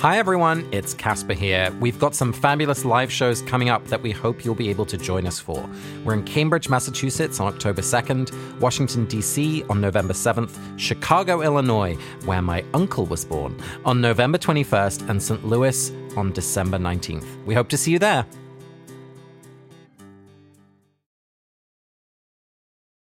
Hi everyone, it's Casper here. We've got some fabulous live shows coming up that we hope you'll be able to join us for. We're in Cambridge, Massachusetts on October 2nd, Washington, D.C. on November 7th, Chicago, Illinois, where my uncle was born, on November 21st, and St. Louis on December 19th. We hope to see you there.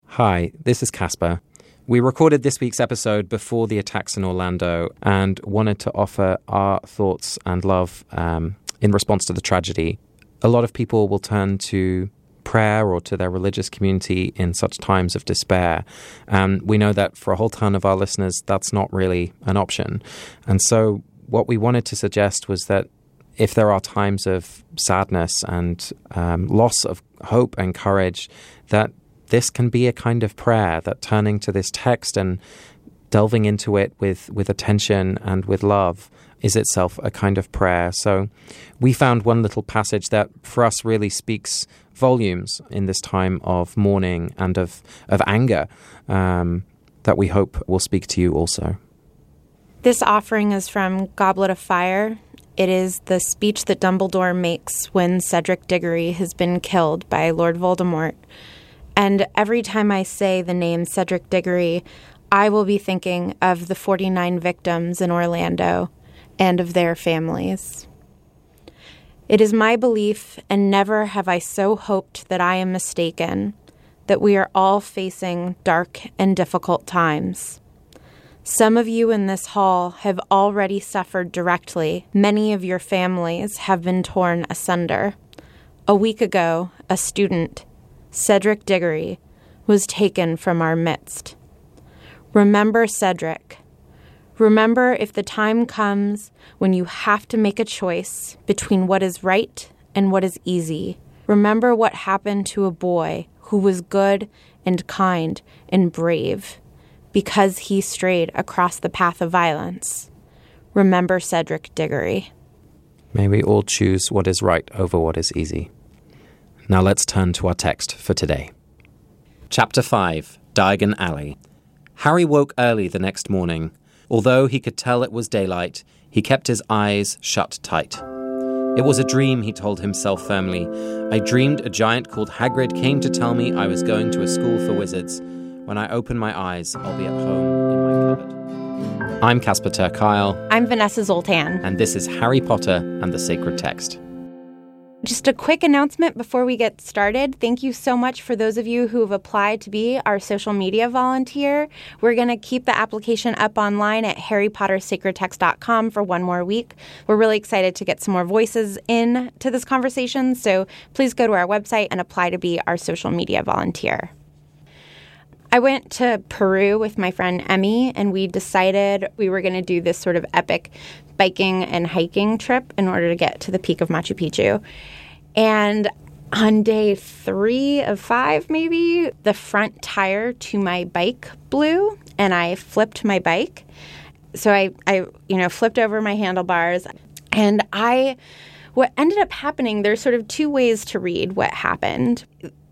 Hi, this is Casper. We recorded this week's episode before the attacks in Orlando and wanted to offer our thoughts and love um, in response to the tragedy. A lot of people will turn to prayer or to their religious community in such times of despair. And we know that for a whole ton of our listeners, that's not really an option. And so, what we wanted to suggest was that if there are times of sadness and um, loss of hope and courage, that this can be a kind of prayer that turning to this text and delving into it with, with attention and with love is itself a kind of prayer. So we found one little passage that for us really speaks volumes in this time of mourning and of, of anger um, that we hope will speak to you also. This offering is from Goblet of Fire. It is the speech that Dumbledore makes when Cedric Diggory has been killed by Lord Voldemort. And every time I say the name Cedric Diggory, I will be thinking of the 49 victims in Orlando and of their families. It is my belief, and never have I so hoped that I am mistaken, that we are all facing dark and difficult times. Some of you in this hall have already suffered directly. Many of your families have been torn asunder. A week ago, a student Cedric Diggory, was taken from our midst. Remember Cedric. Remember if the time comes when you have to make a choice between what is right and what is easy. Remember what happened to a boy who was good and kind and brave because he strayed across the path of violence. Remember Cedric Diggory. May we all choose what is right over what is easy. Now let's turn to our text for today. Chapter 5 Diagon Alley. Harry woke early the next morning. Although he could tell it was daylight, he kept his eyes shut tight. It was a dream, he told himself firmly. I dreamed a giant called Hagrid came to tell me I was going to a school for wizards. When I open my eyes, I'll be at home in my cupboard. I'm Casper ter Kuile. I'm Vanessa Zoltan. And this is Harry Potter and the Sacred Text. Just a quick announcement before we get started. Thank you so much for those of you who have applied to be our social media volunteer. We're going to keep the application up online at harrypottersacredtext.com for one more week. We're really excited to get some more voices in to this conversation, so please go to our website and apply to be our social media volunteer. I went to Peru with my friend Emmy, and we decided we were going to do this sort of epic biking and hiking trip in order to get to the peak of Machu Picchu. And on day three of five, maybe, the front tire to my bike blew and I flipped my bike. So I, I, you know, flipped over my handlebars and I, what ended up happening, there's sort of two ways to read what happened.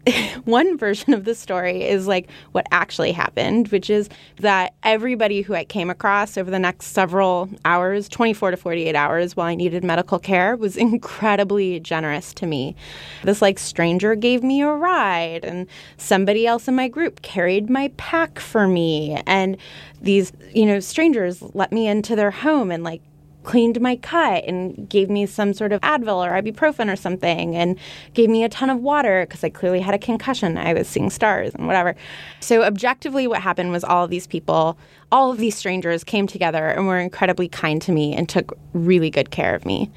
one version of the story is like what actually happened, which is that everybody who I came across over the next several hours, 24 to 48 hours while I needed medical care, was incredibly generous to me. This like stranger gave me a ride, and somebody else in my group carried my pack for me, and these, you know, strangers let me into their home and like cleaned my cut and gave me some sort of Advil or ibuprofen or something and gave me a ton of water because I clearly had a concussion. I was seeing stars and whatever. So, objectively, what happened was all of these people, all of these strangers came together and were incredibly kind to me and took really good care of me.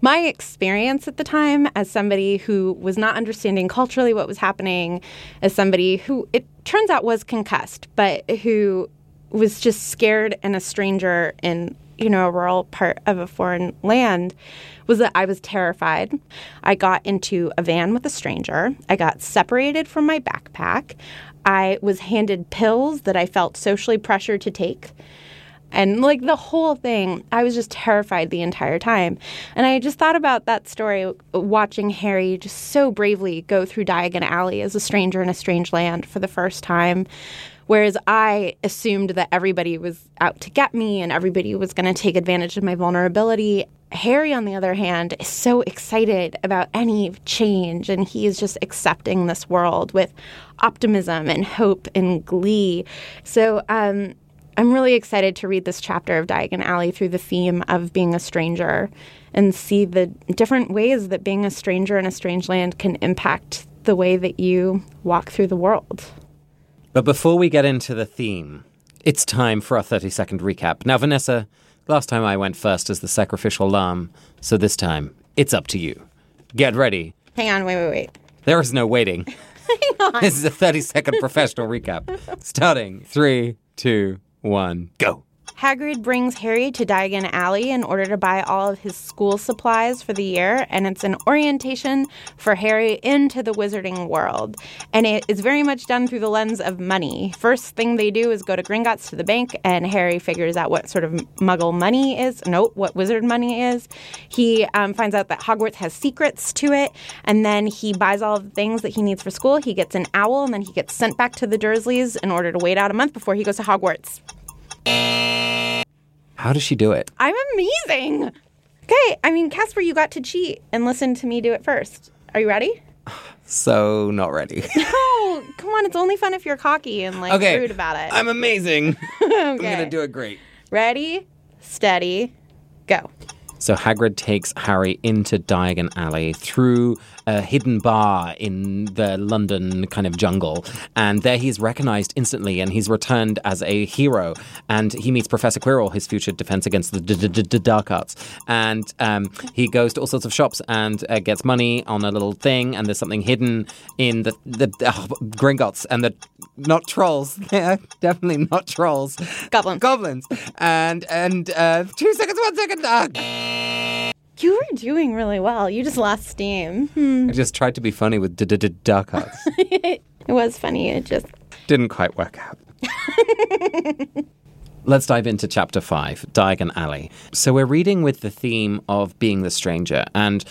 My experience at the time, as somebody who was not understanding culturally what was happening, as somebody who it turns out was concussed, but who was just scared and a stranger in you know, a rural part of a foreign land was that I was terrified. I got into a van with a stranger. I got separated from my backpack. I was handed pills that I felt socially pressured to take. And like the whole thing, I was just terrified the entire time. And I just thought about that story, watching Harry just so bravely go through Diagon Alley as a stranger in a strange land for the first time Whereas I assumed that everybody was out to get me and everybody was going to take advantage of my vulnerability. Harry, on the other hand, is so excited about any change and he is just accepting this world with optimism and hope and glee. So, um, I'm really excited to read this chapter of Diagon Alley through the theme of being a stranger and see the different ways that being a stranger in a strange land can impact the way that you walk through the world. But before we get into the theme, it's time for our 30 second recap. Now, Vanessa, last time I went first as the sacrificial lamb, so this time it's up to you. Get ready. Hang on, wait, wait, wait. There is no waiting. Hang on. This is a 30 second professional recap. Starting three, two, one, go. Hagrid brings Harry to Diagon Alley in order to buy all of his school supplies for the year, and it's an orientation for Harry into the wizarding world. And it is very much done through the lens of money. First thing they do is go to Gringotts to the bank, and Harry figures out what sort of muggle money is. Nope, what wizard money is. He um, finds out that Hogwarts has secrets to it, and then he buys all of the things that he needs for school. He gets an owl, and then he gets sent back to the Dursleys in order to wait out a month before he goes to Hogwarts. How does she do it? I'm amazing. Okay, I mean, Casper, you got to cheat and listen to me do it first. Are you ready? So not ready. No, come on. It's only fun if you're cocky and like Okay. rude about it. I'm amazing. I'm gonna do it great. Ready, steady, go. So Hagrid takes Harry into Diagon Alley through a hidden bar in the London kind of jungle, and there he's recognised instantly, and he's returned as a hero. And he meets Professor Quirrell, his future defense against the dark arts, and um, he goes to all sorts of shops and uh, gets money on a little thing, and there's something hidden in the the uh, Gringotts and the not trolls. They're definitely not trolls. Goblins. Goblins. And and uh, two seconds, one second. Ah. You were doing really well. You just lost steam. Hmm. I just tried to be funny with d- d- d- dark arts. it was funny. It just Didn't quite work out. Let's dive into chapter five, Diagon Alley. So we're reading with the theme of being the stranger, and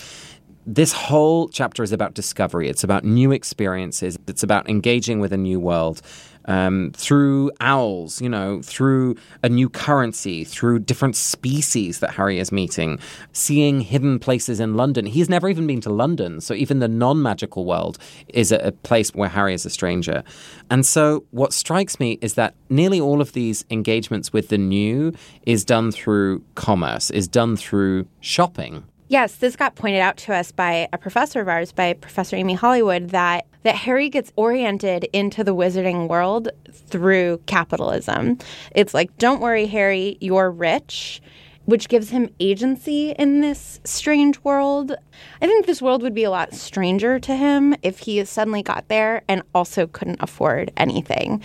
this whole chapter is about discovery. It's about new experiences. It's about engaging with a new world um, through owls, you know, through a new currency, through different species that Harry is meeting, seeing hidden places in London. He's never even been to London, so even the non magical world is a, a place where Harry is a stranger. And so what strikes me is that nearly all of these engagements with the new is done through commerce, is done through shopping. Yes, this got pointed out to us by a professor of ours, by Professor Amy Hollywood, that that Harry gets oriented into the wizarding world through capitalism. It's like, don't worry, Harry, you're rich, which gives him agency in this strange world. I think this world would be a lot stranger to him if he suddenly got there and also couldn't afford anything.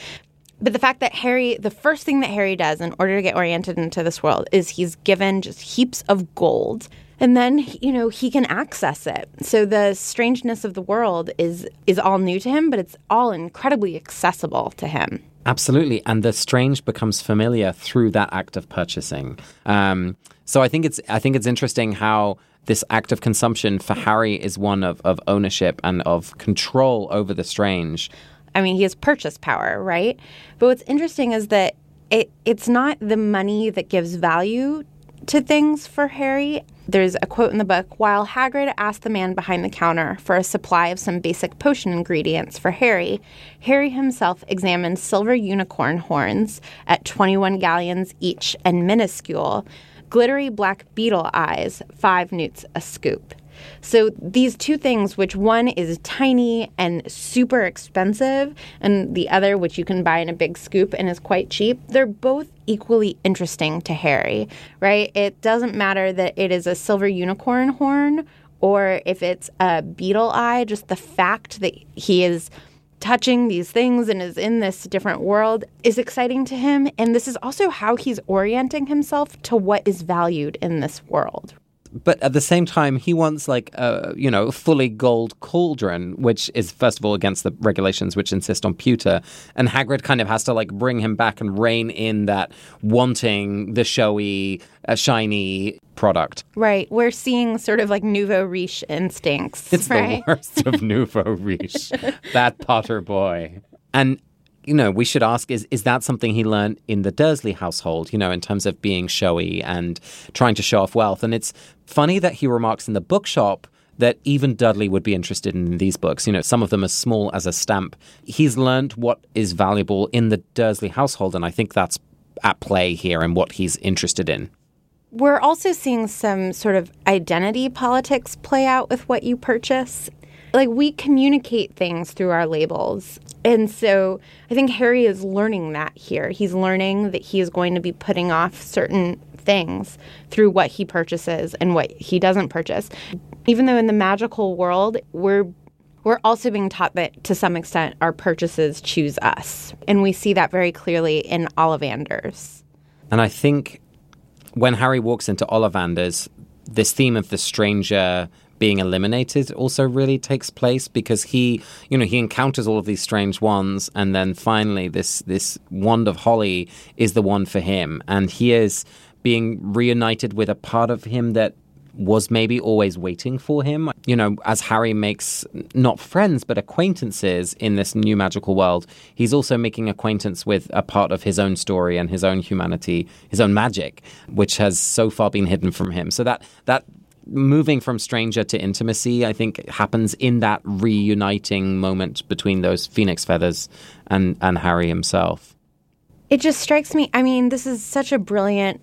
But the fact that Harry, the first thing that Harry does in order to get oriented into this world is he's given just heaps of gold. And then, you know, he can access it. So the strangeness of the world is is all new to him, but it's all incredibly accessible to him. Absolutely, and the strange becomes familiar through that act of purchasing. Um, so I think it's I think it's interesting how this act of consumption for Harry is one of, of ownership and of control over the strange. I mean, he has purchase power, right? But what's interesting is that it, it's not the money that gives value to things for Harry. There's a quote in the book While Hagrid asked the man behind the counter for a supply of some basic potion ingredients for Harry, Harry himself examined silver unicorn horns at 21 galleons each and minuscule, glittery black beetle eyes, five newts a scoop. So these two things, which one is tiny and super expensive, and the other, which you can buy in a big scoop and is quite cheap, they're both equally interesting to Harry, right? It doesn't matter that it is a silver unicorn horn or if it's a beetle eye, just the fact that he is touching these things and is in this different world is exciting to him. And this is also how he's orienting himself to what is valued in this world. But at the same time, he wants like a you know fully gold cauldron, which is first of all against the regulations which insist on pewter, and Hagrid kind of has to like bring him back and rein in that wanting the showy, uh, shiny product. Right. We're seeing sort of like nouveau riche instincts. It's right? the worst of nouveau riche. that Potter boy. And you know, we should ask is is that something he learned in the Dursley household, you know, in terms of being showy and trying to show off wealth? And it's funny that he remarks in the bookshop that even Dudley would be interested in these books. You know, some of them as small as a stamp. He's learned what is valuable in the Dursley household, and I think that's at play here and what he's interested in. We're also seeing some sort of identity politics play out with what you purchase. Like we communicate things through our labels. And so I think Harry is learning that here. He's learning that he is going to be putting off certain things through what he purchases and what he doesn't purchase. Even though in the magical world, we're we're also being taught that to some extent our purchases choose us. And we see that very clearly in Ollivanders. And I think when Harry walks into Ollivanders, this theme of the stranger being eliminated also really takes place because he, you know, he encounters all of these strange ones, and then finally this this wand of holly is the one for him, and he is being reunited with a part of him that was maybe always waiting for him. You know, as Harry makes not friends but acquaintances in this new magical world, he's also making acquaintance with a part of his own story and his own humanity, his own magic, which has so far been hidden from him. So that that moving from stranger to intimacy, I think, happens in that reuniting moment between those phoenix feathers and, and Harry himself. It just strikes me. I mean, this is such a brilliant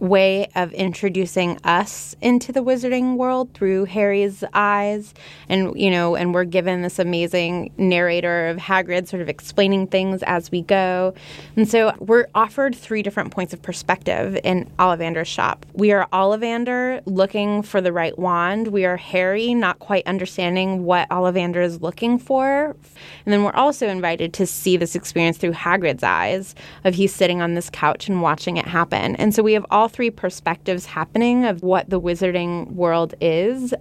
way of introducing us into the wizarding world through Harry's eyes. And you know and we're given this amazing narrator of Hagrid sort of explaining things as we go. And so we're offered three different points of perspective in Ollivander's shop. We are Ollivander looking for the right wand. We are Harry not quite understanding what Ollivander is looking for. And then we're also invited to see this experience through Hagrid's eyes of he's sitting on this couch and watching it happen. And so we have all all three perspectives happening of what the wizarding world is.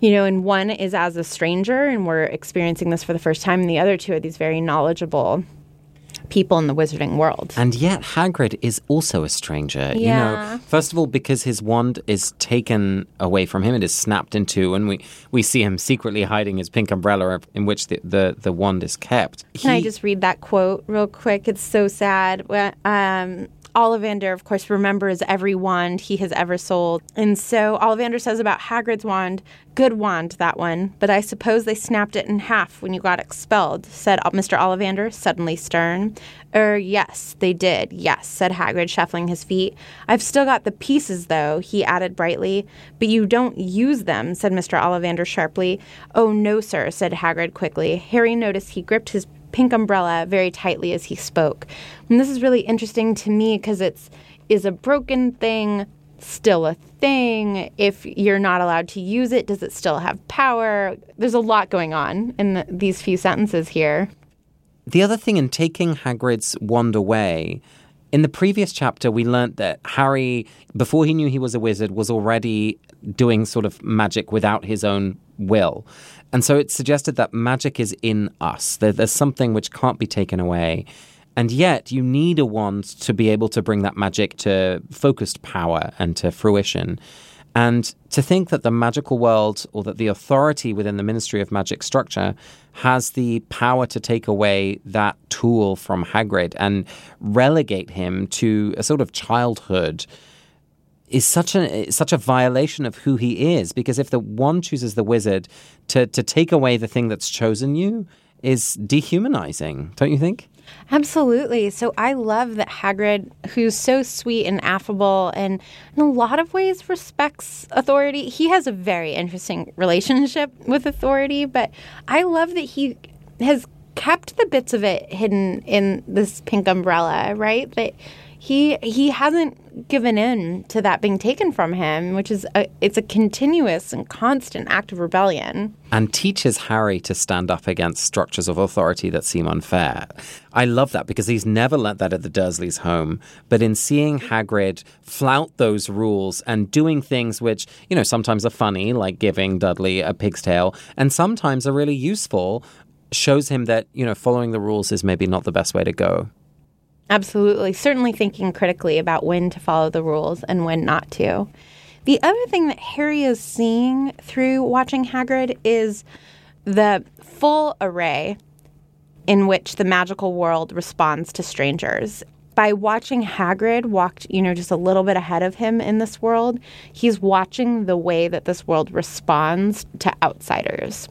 You know, and one is as a stranger, and we're experiencing this for the first time, and the other two are these very knowledgeable people in the wizarding world. And yet Hagrid is also a stranger. Yeah. You know, first of all because his wand is taken away from him, it is snapped in two, and we, we see him secretly hiding his pink umbrella in which the, the, the wand is kept. Can I just read that quote real quick? It's so sad. Um, Ollivander, of course, remembers every wand he has ever sold. And so Ollivander says about Hagrid's wand, good wand, that one, but I suppose they snapped it in half when you got expelled, said Mr. Ollivander, suddenly stern. Er, yes, they did, yes, said Hagrid, shuffling his feet. I've still got the pieces, though, he added brightly. But you don't use them, said Mr. Ollivander sharply. Oh, no, sir, said Hagrid quickly. Harry noticed he gripped his pink umbrella very tightly as he spoke. And this is really interesting to me because it's is a broken thing still a thing? If you're not allowed to use it, does it still have power? There's a lot going on in the, these few sentences here. The other thing in taking Hagrid's wand away, in the previous chapter, we learnt that Harry, before he knew he was a wizard, was already doing sort of magic without his own will. And so it suggested that magic is in us. there's something which can't be taken away. And yet, you need a wand to be able to bring that magic to focused power and to fruition. And to think that the magical world or that the authority within the Ministry of Magic structure has the power to take away that tool from Hagrid and relegate him to a sort of childhood is such a such a violation of who he is. Because if the one chooses the wizard to to take away the thing that's chosen you is dehumanizing don't you think Absolutely. So I love that Hagrid, who's so sweet and affable and in a lot of ways respects authority, he has a very interesting relationship with authority, but I love that he has kept the bits of it hidden in this pink umbrella, right? That he he hasn't given in to that being taken from him, which is a, it's a continuous and constant act of rebellion. And teaches Harry to stand up against structures of authority that seem unfair. I love that because he's never learnt that at the Dursleys' home. But in seeing Hagrid flout those rules and doing things which, you know, sometimes are funny, like giving Dudley a pig's tail, and sometimes are really useful, shows him that, you know, following the rules is maybe not the best way to go. Absolutely. Certainly thinking critically about when to follow the rules and when not to. The other thing that Harry is seeing through watching Hagrid is the full array in which the magical world responds to strangers. By watching Hagrid walk, you know, just a little bit ahead of him in this world, he's watching the way that this world responds to outsiders.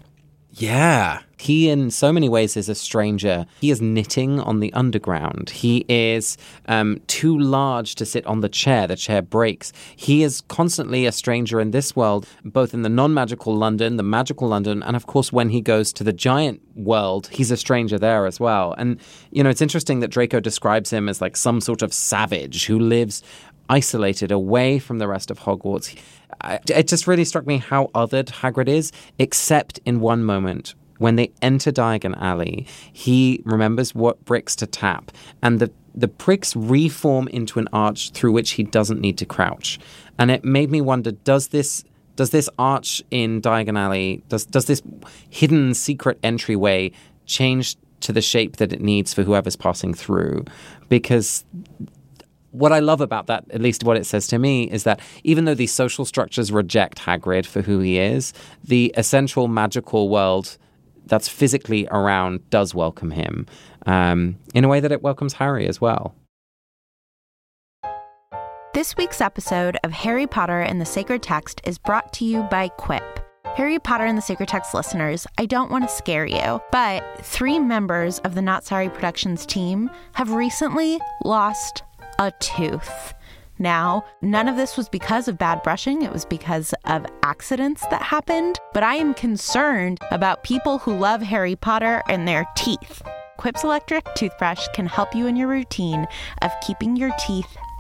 Yeah. He, in so many ways, is a stranger. He is knitting on the underground. He is um, too large to sit on the chair. The chair breaks. He is constantly a stranger in this world, both in the non magical London, the magical London, and of course, when he goes to the giant world, he's a stranger there as well. And, you know, it's interesting that Draco describes him as like some sort of savage who lives isolated away from the rest of Hogwarts. It just really struck me how othered Hagrid is, except in one moment when they enter Diagon Alley, he remembers what bricks to tap, and the the bricks reform into an arch through which he doesn't need to crouch. And it made me wonder: does this does this arch in Diagon Alley does does this hidden secret entryway change to the shape that it needs for whoever's passing through? Because what I love about that, at least what it says to me, is that even though these social structures reject Hagrid for who he is, the essential magical world that's physically around does welcome him um, in a way that it welcomes Harry as well. This week's episode of Harry Potter and the Sacred Text is brought to you by Quip. Harry Potter and the Sacred Text listeners, I don't want to scare you, but three members of the Not Sorry Productions team have recently lost a tooth. Now, none of this was because of bad brushing, it was because of accidents that happened, but I am concerned about people who love Harry Potter and their teeth. Quip's electric toothbrush can help you in your routine of keeping your teeth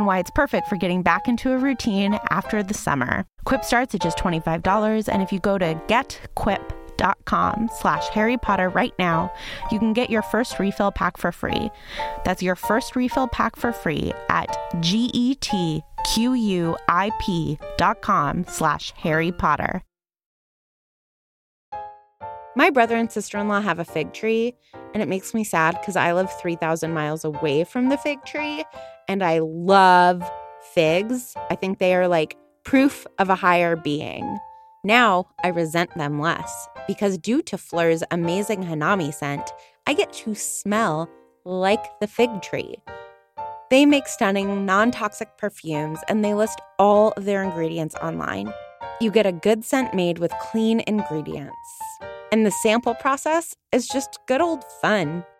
and why it's perfect for getting back into a routine after the summer. Quip starts at just $25, and if you go to getquip.com, com slash Harry Potter right now, you can get your first refill pack for free. That's your first refill pack for free at G-E-T-Q-U-I-P dot com slash Harry Potter. My brother and sister in law have a fig tree, and it makes me sad because I live 3,000 miles away from the fig tree, and I love figs. I think they are like proof of a higher being. Now I resent them less because due to Phlur's amazing Hanami scent, I get to smell like the fig tree. They make stunning, non toxic perfumes and they list all of their ingredients online. You get a good scent made with clean ingredients. And the sample process is just good old fun.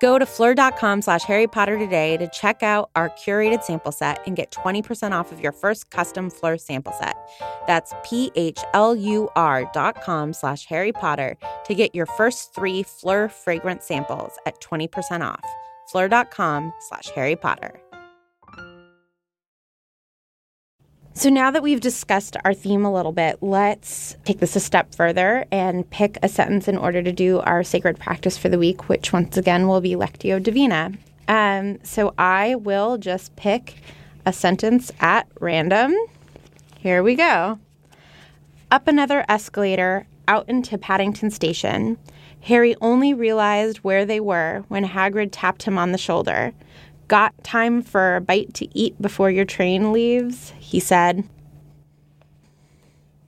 Go to phlur.com slash Harry Potter today to check out our curated sample set and get 20% off of your first custom Phlur sample set. That's P-H-L-U-R dot com slash Harry Potter to get your first three Phlur fragrance samples at 20% off. Phlur.com slash Harry Potter. So now that we've discussed our theme a little bit, let's take this a step further and pick a sentence in order to do our sacred practice for the week, which once again will be Lectio Divina. Um, so I will just pick a sentence at random. Here we go. Up another escalator out into Paddington Station. Harry only realized where they were when Hagrid tapped him on the shoulder. Got time for a bite to eat before your train leaves? He said.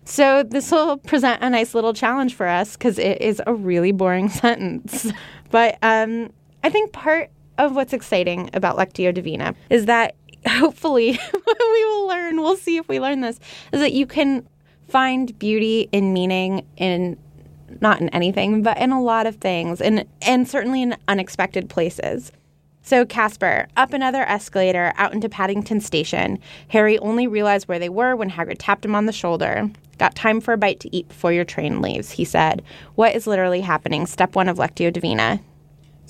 So, this will present a nice little challenge for us because it is a really boring sentence. But um, I think part of what's exciting about Lectio Divina is that hopefully we will learn, we'll see if we learn this, is that you can find beauty in meaning in not in anything, but in a lot of things and and certainly in unexpected places. So, Casper, up another escalator out into Paddington Station. Harry only realized where they were when Hagrid tapped him on the shoulder. Got time for a bite to eat before your train leaves, he said. What is literally happening? Step one of Lectio Divina.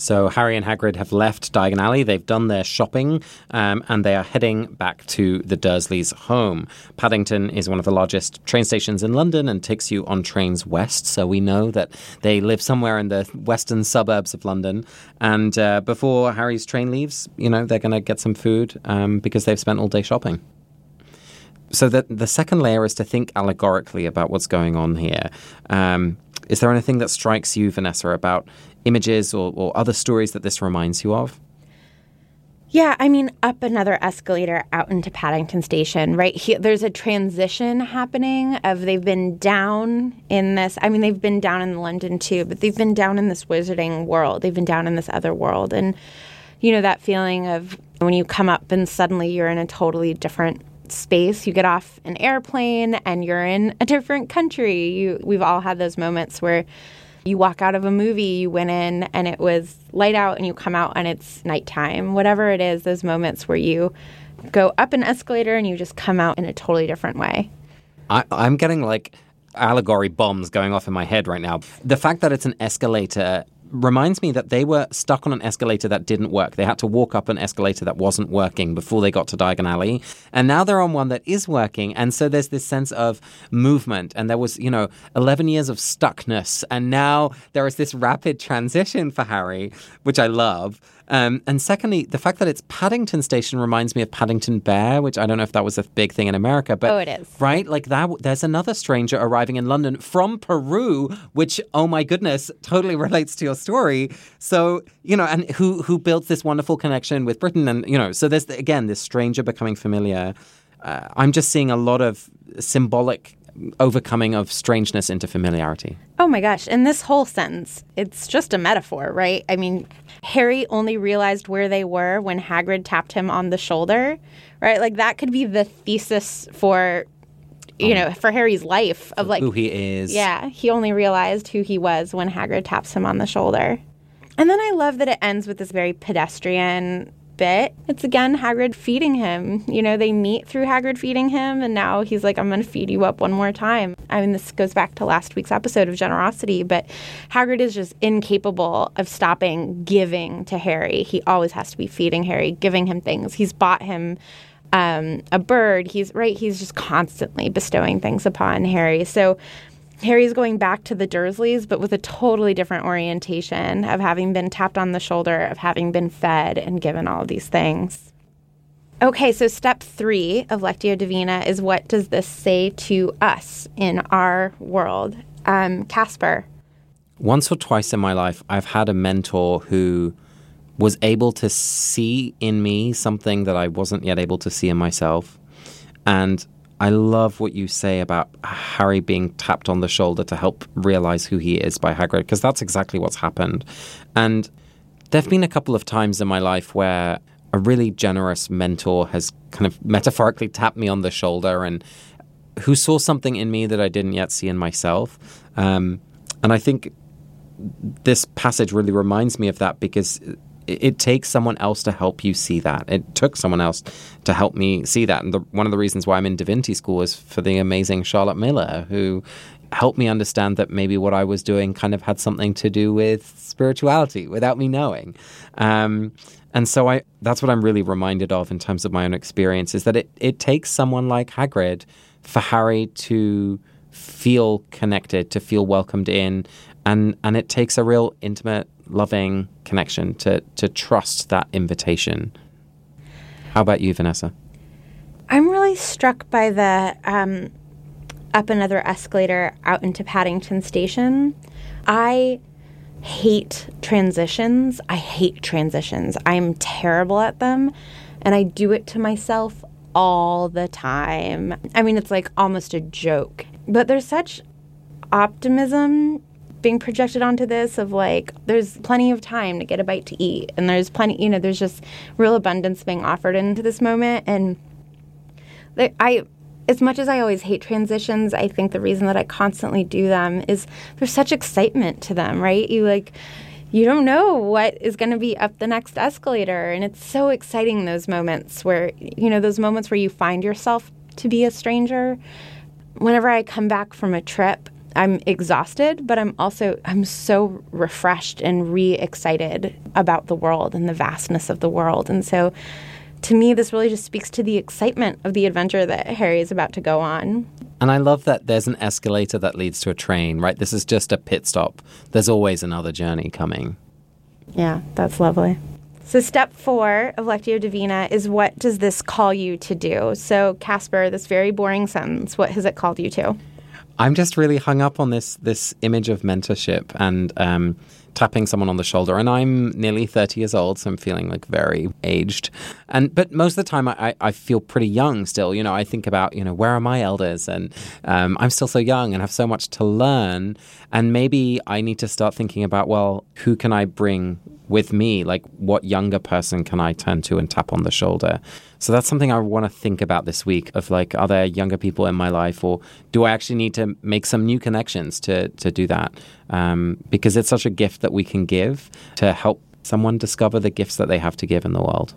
So Harry and Hagrid have left Diagon Alley. They've done their shopping, um, and they are heading back to the Dursleys' home. Paddington is one of the largest train stations in London and takes you on trains west. So we know that they live somewhere in the western suburbs of London. And uh, before Harry's train leaves, you know they're going to get some food um, because they've spent all day shopping. So the the second layer is to think allegorically about what's going on here. Um, is there anything that strikes you, Vanessa, about images or, or other stories that this reminds you of? Yeah, I mean, up another escalator out into Paddington Station, right? He, there's a transition happening of they've been down in this. I mean, they've been down in London too, but they've been down in this wizarding world. They've been down in this other world. And, you know, that feeling of when you come up and suddenly you're in a totally different space. You get off an airplane and you're in a different country. You, we've all had those moments where you walk out of a movie, you went in and it was light out, and you come out and it's nighttime. Whatever it is, those moments where you go up an escalator and you just come out in a totally different way. I, I'm getting like allegory bombs going off in my head right now. The fact that it's an escalator reminds me that they were stuck on an escalator that didn't work. They had to walk up an escalator that wasn't working before they got to Diagon Alley. And now they're on one that is working. And so there's this sense of movement. And there was, you know, 11 years of stuckness. And now there is this rapid transition for Harry, which I love. Um, and secondly, the fact that it's Paddington Station reminds me of Paddington Bear, which I don't know if that was a big thing in America, but oh, it is right. Like that, there's another stranger arriving in London from Peru, which oh my goodness, totally relates to your story. So you know, and who who builds this wonderful connection with Britain, and you know, so there's again this stranger becoming familiar. Uh, I'm just seeing a lot of symbolic overcoming of strangeness into familiarity. Oh my gosh. And this whole sentence, it's just a metaphor, right? I mean, Harry only realized where they were when Hagrid tapped him on the shoulder, right? Like that could be the thesis for you um, know, for Harry's life of like who he is. Yeah, he only realized who he was when Hagrid taps him on the shoulder. And then I love that it ends with this very pedestrian bit. It's again Hagrid feeding him. You know, they meet through Hagrid feeding him, and now he's like, I'm going to feed you up one more time. I mean, this goes back to last week's episode of generosity, but Hagrid is just incapable of stopping giving to Harry. He always has to be feeding Harry, giving him things. He's bought him um, a bird. He's right. He's just constantly bestowing things upon Harry. So Harry's going back to the Dursleys, but with a totally different orientation of having been tapped on the shoulder, of having been fed and given all of these things. Okay, so step three of Lectio Divina is what does this say to us in our world? Um, Casper. Once or twice in my life, I've had a mentor who was able to see in me something that I wasn't yet able to see in myself. And I love what you say about Harry being tapped on the shoulder to help realize who he is by Hagrid, because that's exactly what's happened. And there have been a couple of times in my life where a really generous mentor has kind of metaphorically tapped me on the shoulder and who saw something in me that I didn't yet see in myself. Um, and I think this passage really reminds me of that because it takes someone else to help you see that. It took someone else to help me see that. And the, one of the reasons why I'm in Divinity School is for the amazing Charlotte Miller, who helped me understand that maybe what I was doing kind of had something to do with spirituality without me knowing. Um, and so I that's what I'm really reminded of in terms of my own experience is that it, it takes someone like Hagrid for Harry to feel connected, to feel welcomed in, and and it takes a real intimate loving connection to to trust that invitation. How about you, Vanessa? I'm really struck by the um, up another escalator out into Paddington Station. I hate transitions. I hate transitions. I'm terrible at them, and I do it to myself all the time. I mean, it's like almost a joke. But there's such optimism being projected onto this of like there's plenty of time to get a bite to eat and there's plenty you know there's just real abundance being offered into this moment and I as much as I always hate transitions, I think the reason that I constantly do them is there's such excitement to them, right? You like you don't know what is going to be up the next escalator and it's so exciting those moments where you know those moments where you find yourself to be a stranger. Whenever I come back from a trip, I'm exhausted, but I'm also I'm so refreshed and re-excited about the world and the vastness of the world. And so to me this really just speaks to the excitement of the adventure that Harry is about to go on. And I love that there's an escalator that leads to a train, right? This is just a pit stop. There's always another journey coming. Yeah, that's lovely. So, step four of Lectio Divina is what does this call you to do? So, Casper, this very boring sentence, what has it called you to? I'm just really hung up on this this image of mentorship and um, tapping someone on the shoulder. And I'm nearly 30 years old, so I'm feeling like very aged. And but most of the time, I, I feel pretty young still. You know, I think about you know where are my elders, and um, I'm still so young and have so much to learn. And maybe I need to start thinking about well, who can I bring with me? Like, what younger person can I turn to and tap on the shoulder? So that's something I want to think about this week of like, are there younger people in my life or do I actually need to make some new connections to, to do that? Um, because it's such a gift that we can give to help someone discover the gifts that they have to give in the world.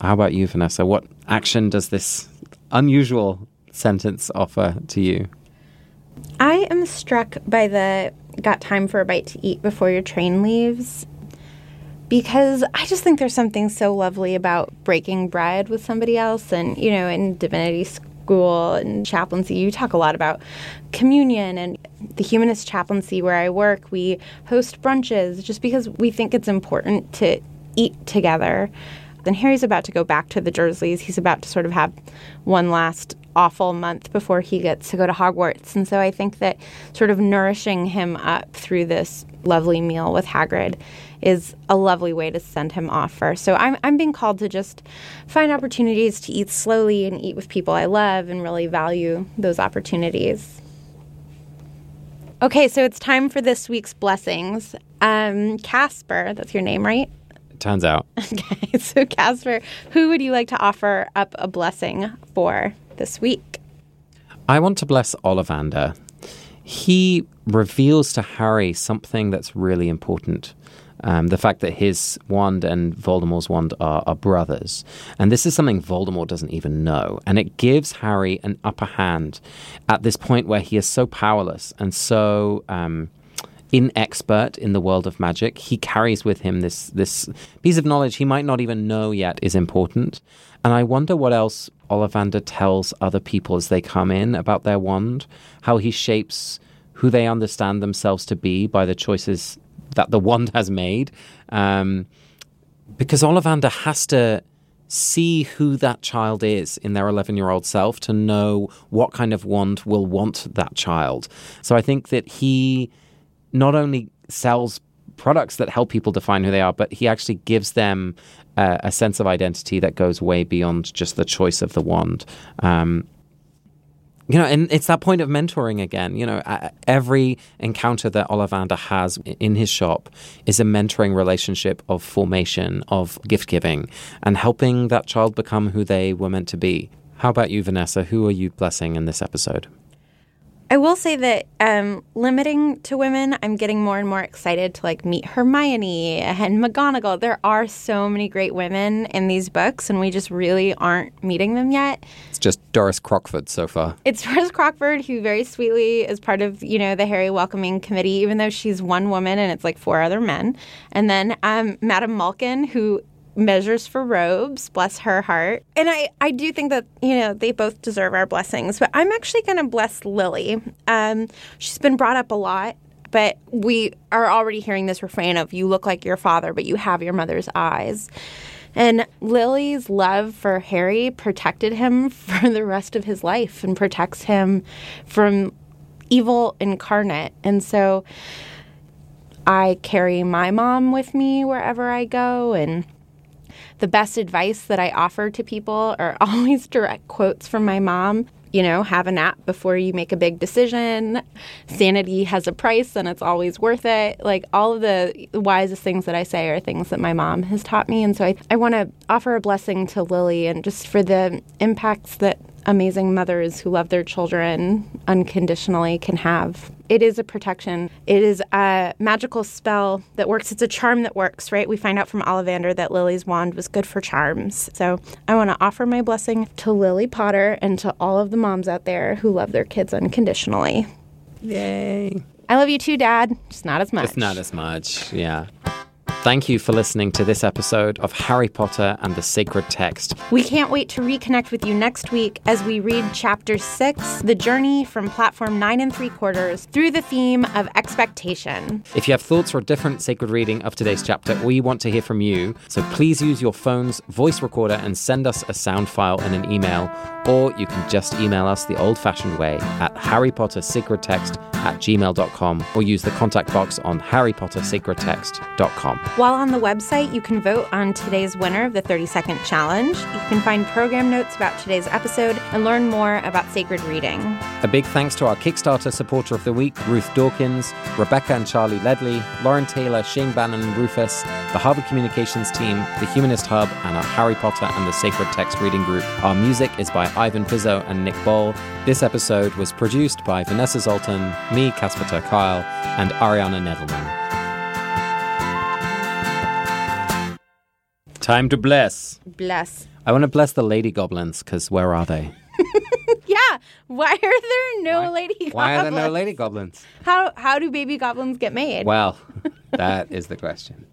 How about you, Vanessa? What action does this unusual sentence offer to you? I am struck by the got time for a bite to eat before your train leaves because I just think there's something so lovely about breaking bread with somebody else. And, you know, in divinity school and chaplaincy, you talk a lot about communion and the humanist chaplaincy where I work. We host brunches just because we think it's important to eat together. Then Harry's about to go back to the Dursleys. He's about to sort of have one last awful month before he gets to go to Hogwarts. And so I think that sort of nourishing him up through this lovely meal with Hagrid is a lovely way to send him off first. So I'm, I'm being called to just find opportunities to eat slowly and eat with people I love and really value those opportunities. Okay, so it's time for this week's blessings. Um, Casper, that's your name, right? Turns out. Okay, so Casper, who would you like to offer up a blessing for this week? I want to bless Ollivander. He reveals to Harry something that's really important. Um, the fact that his wand and Voldemort's wand are, are, brothers. And this is something Voldemort doesn't even know. And it gives Harry an upper hand at this point where he is so powerless and so um, inexpert in the world of magic. He carries with him this, this piece of knowledge he might not even know yet is important. And I wonder what else Ollivander tells other people as they come in about their wand, how he shapes who they understand themselves to be by the choices that the wand has made. Um, because Ollivander has to see who that child is in their 11 year old self to know what kind of wand will want that child. So I think that he not only sells products that help people define who they are, but he actually gives them uh, a sense of identity that goes way beyond just the choice of the wand. Um, you know, and it's that point of mentoring again. You know, every encounter that Ollivander has in his shop is a mentoring relationship of formation, of gift giving, and helping that child become who they were meant to be. How about you, Vanessa? Who are you blessing in this episode? I will say that um, limiting to women, I'm getting more and more excited to like meet Hermione and McGonagall. There are so many great women in these books, and we just really aren't meeting them yet. It's just Doris Crockford so far. It's Doris Crockford, who very sweetly is part of you know the Harry welcoming committee, even though she's one woman and it's like four other men. And then um, Madame Malkin, who measures for robes bless her heart. And i i do think that you know they both deserve our blessings but i'm actually going to bless lily. Um, she's been brought up a lot but we are already hearing this refrain of you look like your father but you have your mother's eyes. And lily's love for harry protected him for the rest of his life and protects him from evil incarnate. And so I carry my mom with me wherever I go and the best advice that I offer to people are always direct quotes from my mom. you know, have a nap before you make a big decision. Sanity has a price and it's always worth it. Like all of the wisest things that I say are things that my mom has taught me. And so I, I want to offer a blessing to Lily and just for the impacts that amazing mothers who love their children unconditionally can have. It is a protection. It is a magical spell that works. It's a charm that works, right? We find out from Ollivander that Lily's wand was good for charms. So I want to offer my blessing to Lily Potter and to all of the moms out there who love their kids unconditionally. Yay. I love you too, Dad. Just not as much. It's not as much, yeah. Thank you for listening to this episode of Harry Potter and the Sacred Text. We can't wait to reconnect with you next week as we read Chapter 6 The Journey from Platform 9 and 3 Quarters through the theme of expectation. If you have thoughts or a different sacred reading of today's chapter, we want to hear from you. So please use your phone's voice recorder and send us a sound file in an email, or you can just email us the old fashioned way at harrypottersacredtext at gmail.com or use the contact box on harrypottersacredtext.com. While on the website, you can vote on today's winner of the 30 second challenge. You can find program notes about today's episode and learn more about sacred reading. A big thanks to our Kickstarter supporter of the week, Ruth Dawkins, Rebecca and Charlie Ledley, Lauren Taylor, Shane Bannon and Rufus, the Harvard Communications team, the Humanist Hub, and our Harry Potter and the Sacred Text reading group. Our music is by Ivan Pizzo and Nick Ball. This episode was produced by Vanessa Zoltan, me, Casper Kuile, and Ariana Nedelman. Time to bless. Bless. I want to bless the lady goblins because where are they? Yeah. Why are there no lady goblins? Why are there no lady goblins? How, how do baby goblins get made? Well, that is the question.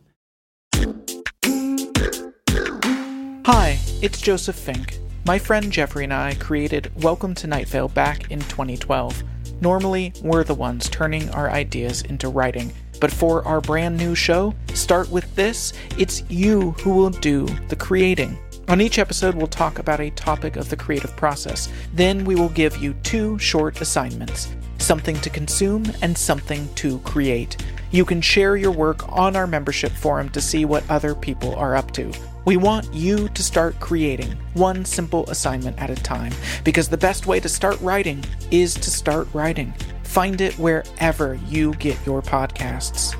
Hi, it's Joseph Fink. My friend Jeffrey and I created Welcome to Night Vale back in 2012. Normally, we're the ones turning our ideas into writing, but for our brand new show, Start With This, it's you who will do the creating. On each episode, we'll talk about a topic of the creative process. Then we will give you two short assignments something to consume and something to create. You can share your work on our membership forum to see what other people are up to. We want you to start creating one simple assignment at a time because the best way to start writing is to start writing. Find it wherever you get your podcasts.